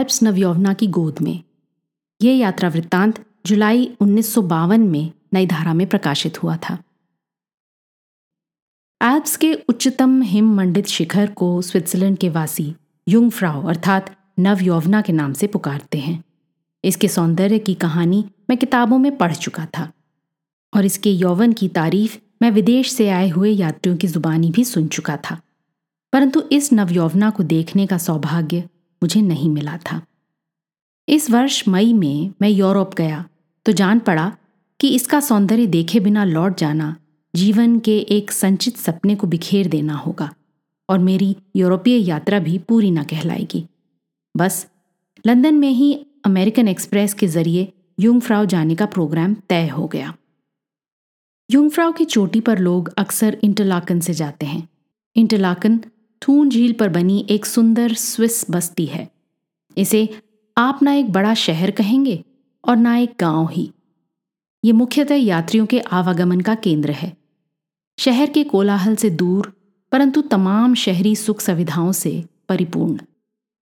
Alps नवयौवना की गोद में। ये यात्रा वृत्तांत जुलाई उन्नीस सौ बावन में नई धारा में प्रकाशित हुआ था। एल्प्स के उच्चतम हिम मंडित शिखर को स्विट्जरलैंड के वासी युंग फ्राउ अर्थात नवयौवना के नाम से पुकारते हैं। इसके सौंदर्य की कहानी मैं किताबों में पढ़ चुका था। और इसके यौवन की तारीफ़ मैं विदेश से आए हुए यात्रियों की जुबानी भी सुन चुका था। परंतु इस नवयौवना को देखने का सौभाग्य मुझे नहीं मिला था। इस वर्ष मई में मैं यूरोप गया तो जान पड़ा कि इसका सौंदर्य देखे बिना लौट जाना जीवन के एक संचित सपने को बिखेर देना होगा और मेरी यूरोपीय यात्रा भी पूरी न कहलाएगी। बस, लंदन में ही अमेरिकन एक्सप्रेस के ज़रिए युंगफ्राउ जाने का प्रोग्राम तय हो गया। युंगफ्राउ की चोटी पर लोग अक्सर इंटरलाकन से जाते हैं। इंटरलाकन थून झील पर बनी एक सुंदर स्विस बस्ती है। इसे आप ना एक बड़ा शहर कहेंगे और ना एक गाँव ही। ये मुख्यतः यात्रियों के आवागमन का केंद्र है। शहर के कोलाहल से दूर, परंतु तमाम शहरी सुख सुविधाओं से परिपूर्ण।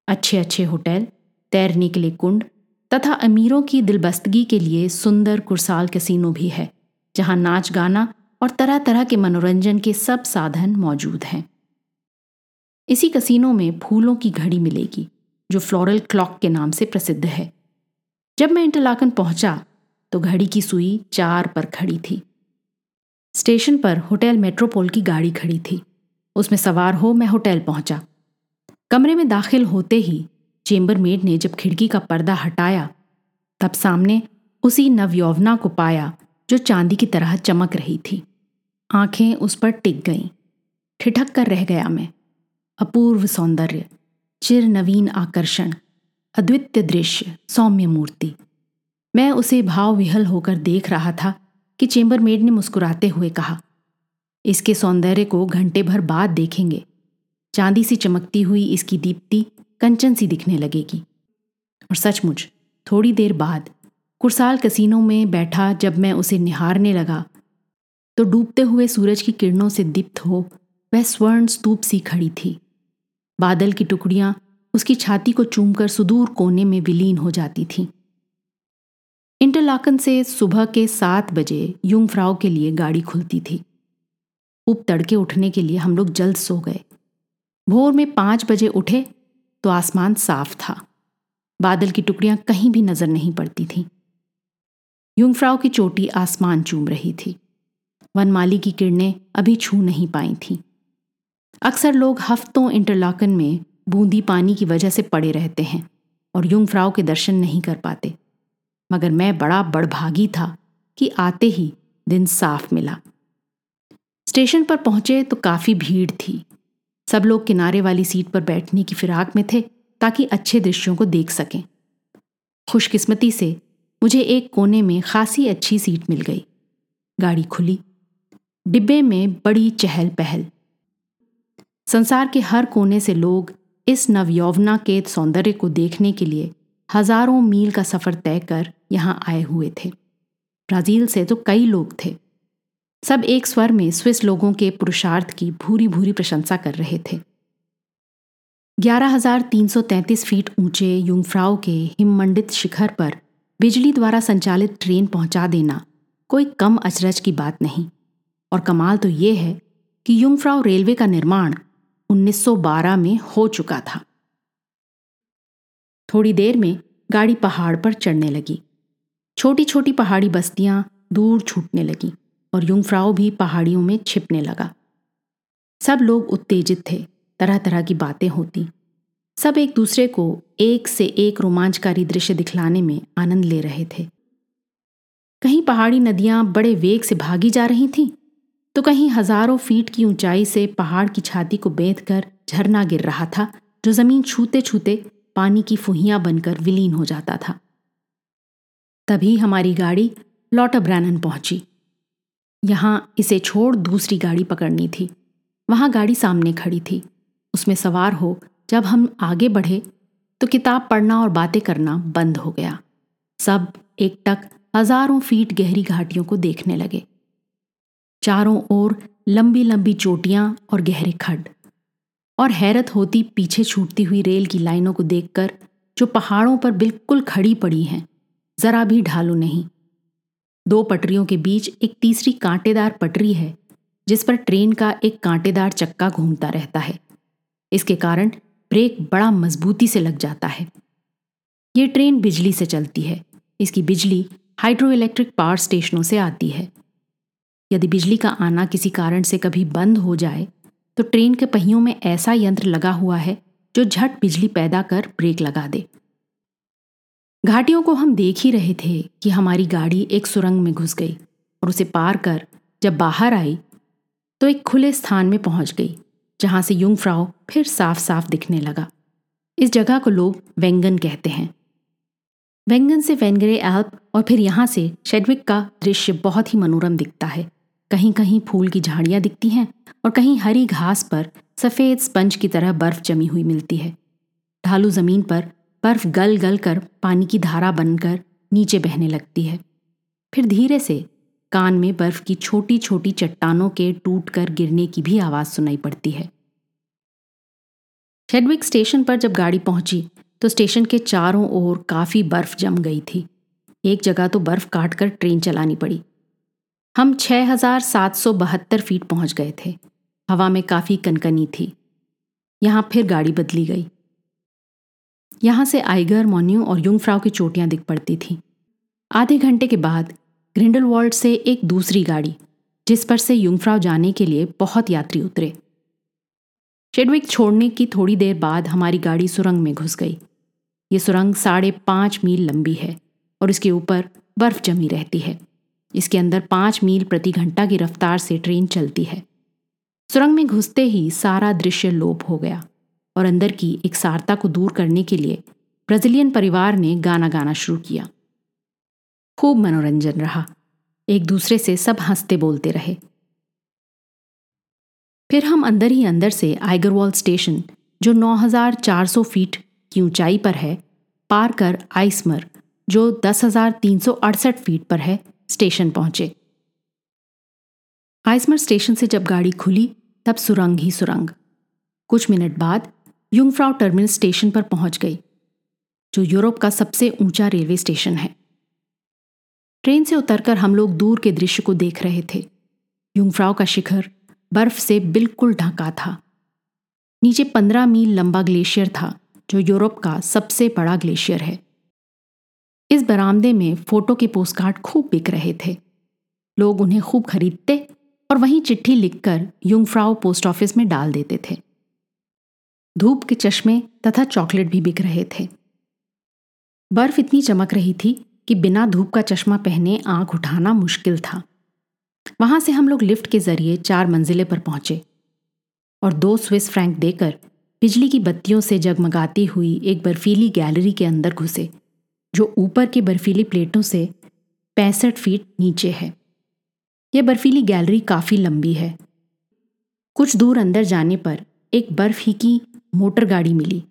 अच्छे अच्छे होटल, तैरने के लिए कुंड तथा अमीरों की दिलबस्तगी के लिए सुंदर कुरसाल कैसीनो भी है, जहाँ नाच गाना और तरह तरह के मनोरंजन के सब साधन मौजूद हैं। इसी कसीनों में फूलों की घड़ी मिलेगी, जो फ्लोरल क्लॉक के नाम से प्रसिद्ध है। जब मैं इंटरलाकन पहुँचा तो घड़ी की सुई चार पर खड़ी थी। स्टेशन पर होटल मेट्रोपोल की गाड़ी खड़ी थी। उसमें सवार हो मैं होटल पहुँचा। कमरे में दाखिल होते ही चेम्बरमेड ने जब खिड़की का पर्दा हटाया, तब सामने उसी नवयौवना को पाया, जो चांदी की तरह चमक रही थी। आँखें उस पर टिक गईं। ठिठक कर रह गया मैं। अपूर्व सौंदर्य चिर नवीन आकर्षण, अद्वितीय दृश्य, सौम्य मूर्ति। मैं उसे भाव विहल होकर देख रहा था कि चेंबरमेड ने मुस्कुराते हुए कहा, इसके सौंदर्य को घंटे भर बाद देखेंगे। चांदी सी चमकती हुई इसकी दीप्ति कंचन सी दिखने लगेगी। और सचमुच, थोड़ी देर बाद, कुरसाल कसीनों में बैठा जब मैं उसे निहारने लगा तो डूबते हुए सूरज की किरणों से दीप्त हो वह स्वर्ण स्तूप सी खड़ी थी। बादल की टुकड़ियाँ उसकी छाती को चूमकर सुदूर कोने में विलीन हो जाती थीं। इंटरलाकन से सुबह के सात बजे युंगफ्राउ के लिए गाड़ी खुलती थी। उप तड़के उठने के लिए हम लोग जल्द सो गए। भोर में पाँच बजे उठे तो आसमान साफ़ था। बादल की टुकड़ियाँ कहीं भी नज़र नहीं पड़ती थीं। युंगफ्राउ की चोटी आसमान चूम रही थी। वनमाली की किरणें अभी छू नहीं पाई थीं। अक्सर लोग हफ्तों इंटरलॉकन में बूंदी पानी की वजह से पड़े रहते हैं और युंगफ्राउ के दर्शन नहीं कर पाते। मगर मैं बड़ा बड़भागी था कि आते ही दिन साफ़ मिला। स्टेशन पर पहुँचे तो काफ़ी भीड़ थी। सब लोग किनारे वाली सीट पर बैठने की फिराक में थे ताकि अच्छे दृश्यों को देख सकें। खुशकिस्मती से मुझे एक कोने में खासी अच्छी सीट मिल गई। गाड़ी खुली। डिब्बे में बड़ी चहल पहल संसार के हर कोने से लोग इस नवयौवना के सौंदर्य को देखने के लिए हज़ारों मील का सफ़र तय कर यहाँ आए हुए थे। ब्राज़ील से तो कई लोग थे। सब एक स्वर में स्विस लोगों के पुरुषार्थ की भूरी भूरी प्रशंसा कर रहे थे। 11,333 फीट ऊँचे युंगफ्राउ के हिममंडित शिखर पर बिजली द्वारा संचालित ट्रेन पहुँचा देना कोई कम अचरज की बात नहीं। और कमाल तो ये है कि युंगफ्राउ रेलवे का निर्माण 1912 में हो चुका था। थोड़ी देर में गाड़ी पहाड़ पर चढ़ने लगी। छोटी छोटी पहाड़ी बस्तियाँ दूर छूटने लगी और युंगफ्राओ भी पहाड़ियों में छिपने लगा। सब लोग उत्तेजित थे तरह तरह की बातें होती। सब एक दूसरे को एक से एक रोमांचकारी दृश्य दिखलाने में आनंद ले रहे थे। कहीं पहाड़ी नदियाँ बड़े वेग से भागी जा रही थीं? तो कहीं हज़ारों फीट की ऊंचाई से पहाड़ की छाती को बेंध कर झरना गिर रहा था, जो ज़मीन छूते छूते पानी की फुहियाँ बनकर विलीन हो जाता था। तभी हमारी गाड़ी लॉटर ब्रैनन पहुँची। यहाँ इसे छोड़ दूसरी गाड़ी पकड़नी थी। वहाँ गाड़ी सामने खड़ी थी। उसमें सवार हो, जब हम आगे बढ़े तो किताब पढ़ना और बातें करना बंद हो गया। सब एक टक हज़ारों फीट गहरी घाटियों को देखने लगे। चारों ओर लंबी लंबी चोटियाँ और गहरे खड्ड। और हैरत होती पीछे छूटती हुई रेल की लाइनों को देखकर, जो पहाड़ों पर बिल्कुल खड़ी पड़ी हैं, जरा भी ढालू नहीं। दो पटरियों के बीच एक तीसरी कांटेदार पटरी है, जिस पर ट्रेन का एक कांटेदार चक्का घूमता रहता है। इसके कारण ब्रेक बड़ा मजबूती से लग जाता है। ये ट्रेन बिजली से चलती है। इसकी बिजली हाइड्रो इलेक्ट्रिक पावर स्टेशनों से आती है। यदि बिजली का आना किसी कारण से कभी बंद हो जाए तो ट्रेन के पहियों में ऐसा यंत्र लगा हुआ है जो झट बिजली पैदा कर ब्रेक लगा दे। घाटियों को हम देख ही रहे थे कि हमारी गाड़ी एक सुरंग में घुस गई और उसे पार कर जब बाहर आई तो एक खुले स्थान में पहुँच गई, जहाँ से युंग फ्राउ फिर साफ़ साफ़ दिखने लगा। इस जगह को लोग वेंगन कहते हैं। वेंगन से वेंगरे एल्प और फिर यहाँ से शेडविक का दृश्य बहुत ही मनोरम दिखता है। कहीं कहीं फूल की झाड़ियाँ दिखती हैं और कहीं हरी घास पर सफ़ेद स्पंज की तरह बर्फ़ जमी हुई मिलती है। ढालू ज़मीन पर बर्फ़ गल गल कर पानी की धारा बनकर नीचे बहने लगती है। फिर धीरे से कान में बर्फ़ की छोटी छोटी चट्टानों के टूट कर गिरने की भी आवाज़ सुनाई पड़ती है। शेडविक स्टेशन पर जब गाड़ी पहुँची तो स्टेशन के चारों ओर काफ़ी बर्फ़ जम गई थी। एक जगह तो बर्फ़ काट कर ट्रेन चलानी पड़ी। हम 6,772 फीट पहुँच गए थे। हवा में काफ़ी कनकनी थी। यहाँ फिर गाड़ी बदली गई। यहाँ से आइगर मोन्यू और युंगफ्राव की चोटियाँ दिख पड़ती थीं। आधे घंटे के बाद ग्रिंडलवॉल्ड से एक दूसरी गाड़ी जिस पर से युंगफ्राव जाने के लिए बहुत यात्री उतरे। शेडविक छोड़ने की थोड़ी देर बाद हमारी गाड़ी सुरंग में घुस गई। ये सुरंग साढ़े पाँच मील लंबी है और इसके ऊपर बर्फ़ जमी रहती है। इसके अंदर पाँच मील प्रति घंटा की रफ्तार से ट्रेन चलती है। सुरंग में घुसते ही सारा दृश्य लोप हो गया और अंदर की एक सारता को दूर करने के लिए ब्राजीलियन परिवार ने गाना गाना शुरू किया। खूब मनोरंजन रहा। एक दूसरे से सब हँसते बोलते रहे। फिर हम अंदर ही अंदर से आइगरवॉल स्टेशन जो 9,400 फीट की ऊंचाई पर है पार कर आइसमर जो 10,368 फीट पर है स्टेशन पहुँचे। आइसमर स्टेशन से जब गाड़ी खुली, तब सुरंग ही सुरंग। कुछ मिनट बाद युंगफ्राउ टर्मिनल स्टेशन पर पहुँच गई, जो यूरोप का सबसे ऊँचा रेलवे स्टेशन है। ट्रेन से उतरकर हम लोग दूर के दृश्य को देख रहे थे। युंगफ्राउ का शिखर बर्फ़ से बिल्कुल ढका था। नीचे पंद्रह मील लंबा ग्लेशियर था, जो यूरोप का सबसे बड़ा ग्लेशियर है। इस बरामदे में फ़ोटो के पोस्टकार्ड खूब बिक रहे थे। लोग उन्हें खूब खरीदते और वहीं चिट्ठी लिखकर युंगफ्राओ पोस्ट ऑफ़िस में डाल देते थे। धूप के चश्मे तथा चॉकलेट भी बिक रहे थे। बर्फ़ इतनी चमक रही थी कि बिना धूप का चश्मा पहने आँख उठाना मुश्किल था। वहाँ से हम लोग लिफ्ट के ज़रिए चार मंजिले पर पहुँचे और दो स्विस फ्रैंक देकर बिजली की बत्तियों से जगमगाती हुई एक बर्फीली गैलरी के अंदर घुसे। जो ऊपर की बर्फीली प्लेटों से पैंसठ फीट नीचे है। यह बर्फीली गैलरी काफ़ी लंबी है। कुछ दूर अंदर जाने पर एक बर्फ़ ही की मोटर गाड़ी मिली,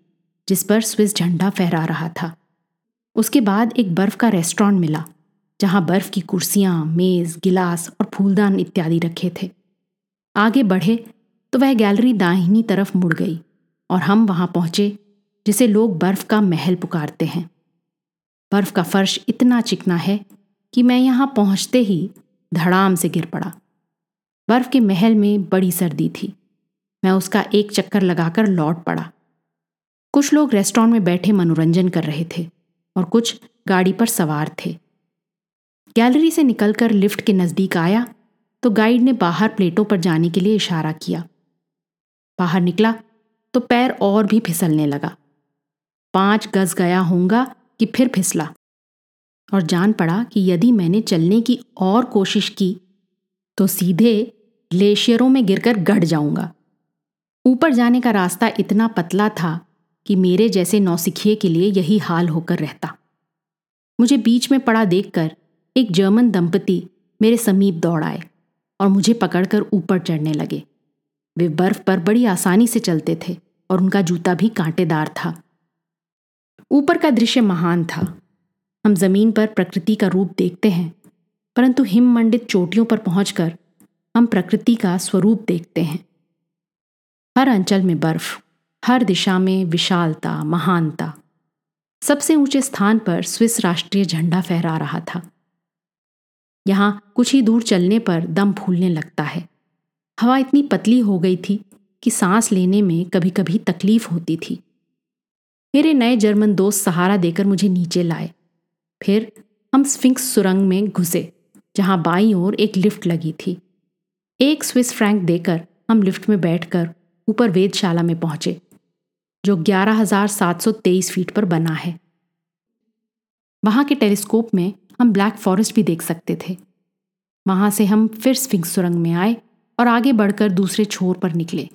जिस पर स्विस झंडा फहरा रहा था। उसके बाद एक बर्फ़ का रेस्टोरेंट मिला, जहाँ बर्फ़ की कुर्सियाँ, मेज, गिलास और फूलदान इत्यादि रखे थे। आगे बढ़े तो वह गैलरी दाहिनी तरफ़ मुड़ गई और हम वहाँ पहुँचे, जिसे लोग बर्फ़ का महल पुकारते हैं। बर्फ़ का फर्श इतना चिकना है कि मैं यहाँ पहुँचते ही धड़ाम से गिर पड़ा। बर्फ़ के महल में बड़ी सर्दी थी। मैं उसका एक चक्कर लगाकर लौट पड़ा। कुछ लोग रेस्टोरेंट में बैठे मनोरंजन कर रहे थे और कुछ गाड़ी पर सवार थे। गैलरी से निकलकर लिफ्ट के नज़दीक आया तो गाइड ने बाहर प्लेटों पर जाने के लिए इशारा किया। बाहर निकला तो पैर और भी फिसलने लगा। पाँच गज गया होऊँगा कि फिर फिसला। और जान पड़ा कि यदि मैंने चलने की और कोशिश की तो सीधे ग्लेशियरों में गिरकर गढ़ जाऊँगा। ऊपर जाने का रास्ता इतना पतला था कि मेरे जैसे नौसिखिए के लिए यही हाल होकर रहता। मुझे बीच में पड़ा देखकर एक जर्मन दंपति मेरे समीप दौड़ आए और मुझे पकड़कर ऊपर चढ़ने लगे। वे बर्फ़ पर बड़ी आसानी से चलते थे और उनका जूता भी कांटेदार था। ऊपर का दृश्य महान था। हम ज़मीन पर प्रकृति का रूप देखते हैं, परंतु हिममंडित चोटियों पर पहुंचकर हम प्रकृति का स्वरूप देखते हैं। हर अंचल में बर्फ़, हर दिशा में विशालता, महानता। सबसे ऊँचे स्थान पर स्विस राष्ट्रीय झंडा फहरा रहा था। यहाँ कुछ ही दूर चलने पर दम फूलने लगता है। हवा इतनी पतली हो गई थी कि सांस लेने में कभी कभी तकलीफ़ होती थी। मेरे नए जर्मन दोस्त सहारा देकर मुझे नीचे लाए। फिर हम स्फिंक्स सुरंग में घुसे जहाँ बाईं ओर एक लिफ्ट लगी थी। एक स्विस फ्रैंक देकर हम लिफ्ट में बैठकर ऊपर वेदशाला में पहुँचे जो 11,723 फीट पर बना है। वहाँ के टेलीस्कोप में हम ब्लैक फॉरेस्ट भी देख सकते थे। वहाँ से हम फिर स्फिंक्स सुरंग में आए और आगे बढ़कर दूसरे छोर पर निकले।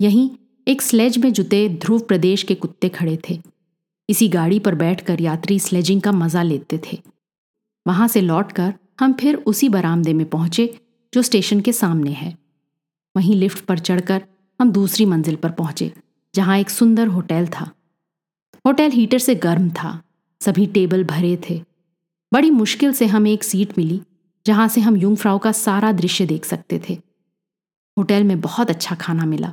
यहीं एक स्लेज में जुते ध्रुव प्रदेश के कुत्ते खड़े थे। इसी गाड़ी पर बैठकर यात्री स्लेजिंग का मज़ा लेते थे। वहाँ से लौटकर हम फिर उसी बरामदे में पहुँचे जो स्टेशन के सामने है। वहीं लिफ्ट पर चढ़कर हम दूसरी मंजिल पर पहुँचे, जहाँ एक सुंदर होटल था। होटल हीटर से गर्म था, सभी टेबल भरे थे। बड़ी मुश्किल से हमें एक सीट मिली, जहाँ से हम युंगफ्राउ का सारा दृश्य देख सकते थे। होटल में बहुत अच्छा खाना मिला।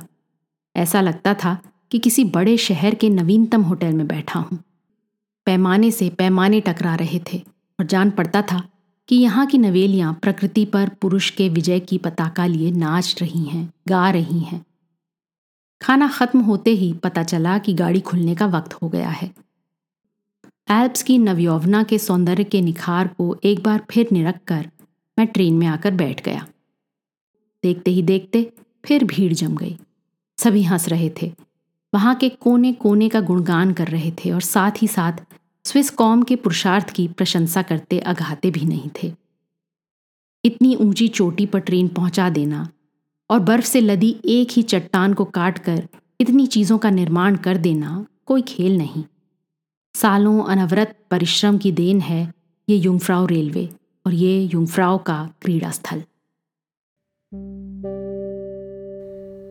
ऐसा लगता था कि किसी बड़े शहर के नवीनतम होटल में बैठा हूँ। पैमाने से पैमाने टकरा रहे थे और जान पड़ता था कि यहाँ की नवेलियाँ प्रकृति पर पुरुष के विजय की पताका लिए नाच रही हैं, गा रही हैं। खाना खत्म होते ही पता चला कि गाड़ी खुलने का वक्त हो गया है। एल्प्स की नवयौवना के सौंदर्य के निखार को एक बार फिर निरख कर मैं ट्रेन में आकर बैठ गया। देखते ही देखते फिर भीड़ जम गई। सभी हंस रहे थे। वहाँ के कोने कोने का गुणगान कर रहे थे और साथ ही साथ स्विस कॉम के पुरुषार्थ की प्रशंसा करते अघाते भी नहीं थे। इतनी ऊँची चोटी पर ट्रेन पहुँचा देना और बर्फ़ से लदी एक ही चट्टान को काट कर इतनी चीज़ों का निर्माण कर देना कोई खेल नहीं। सालों अनवरत परिश्रम की देन है ये युंगफ्राउ रेलवे और ये युंगफ्राउ का क्रीड़ा स्थल